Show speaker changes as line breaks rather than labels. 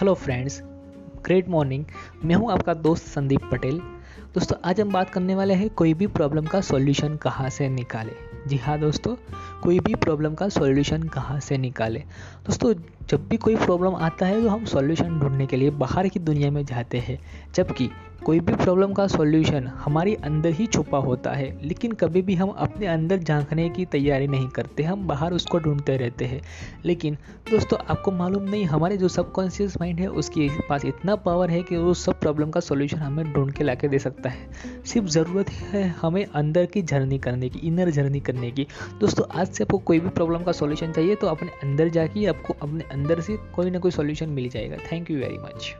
Hello friends great morning मैं हूँ आपका दोस्त संदीप पटेल। दोस्तों, आज हम बात करने वाले हैं कोई भी प्रॉब्लम का सॉल्यूशन कहाँ से निकाले। जी हाँ दोस्तों, कोई भी प्रॉब्लम का सॉल्यूशन कहाँ से निकाले। दोस्तों जब भी कोई प्रॉब्लम आता है तो हम सॉल्यूशन ढूँढने के लिए बाहर की दुनिया में जाते हैं। जबकि कोई भी प्रॉब्लम का सॉल्यूशन हमारे अंदर ही छुपा होता है, लेकिन कभी भी हम अपने अंदर झांकने की तैयारी नहीं करते। हम बाहर उसको ढूंढते रहते हैं। लेकिन दोस्तों, आपको मालूम नहीं, हमारे जो सबकॉन्शियस माइंड है, उसके पास इतना पावर है कि वो सब प्रॉब्लम का सॉल्यूशन हमें ढूंढ के ला दे सकता है। सिर्फ़ ज़रूरत है हमें अंदर की जर्नी करने की इनर जर्नी करने की। दोस्तों, आज से आपको कोई भी प्रॉब्लम का सॉल्यूशन चाहिए तो अपने अंदर जाके आपको अपने अंदर से कोई ना कोई सॉल्यूशन मिल जाएगा। Thank you very much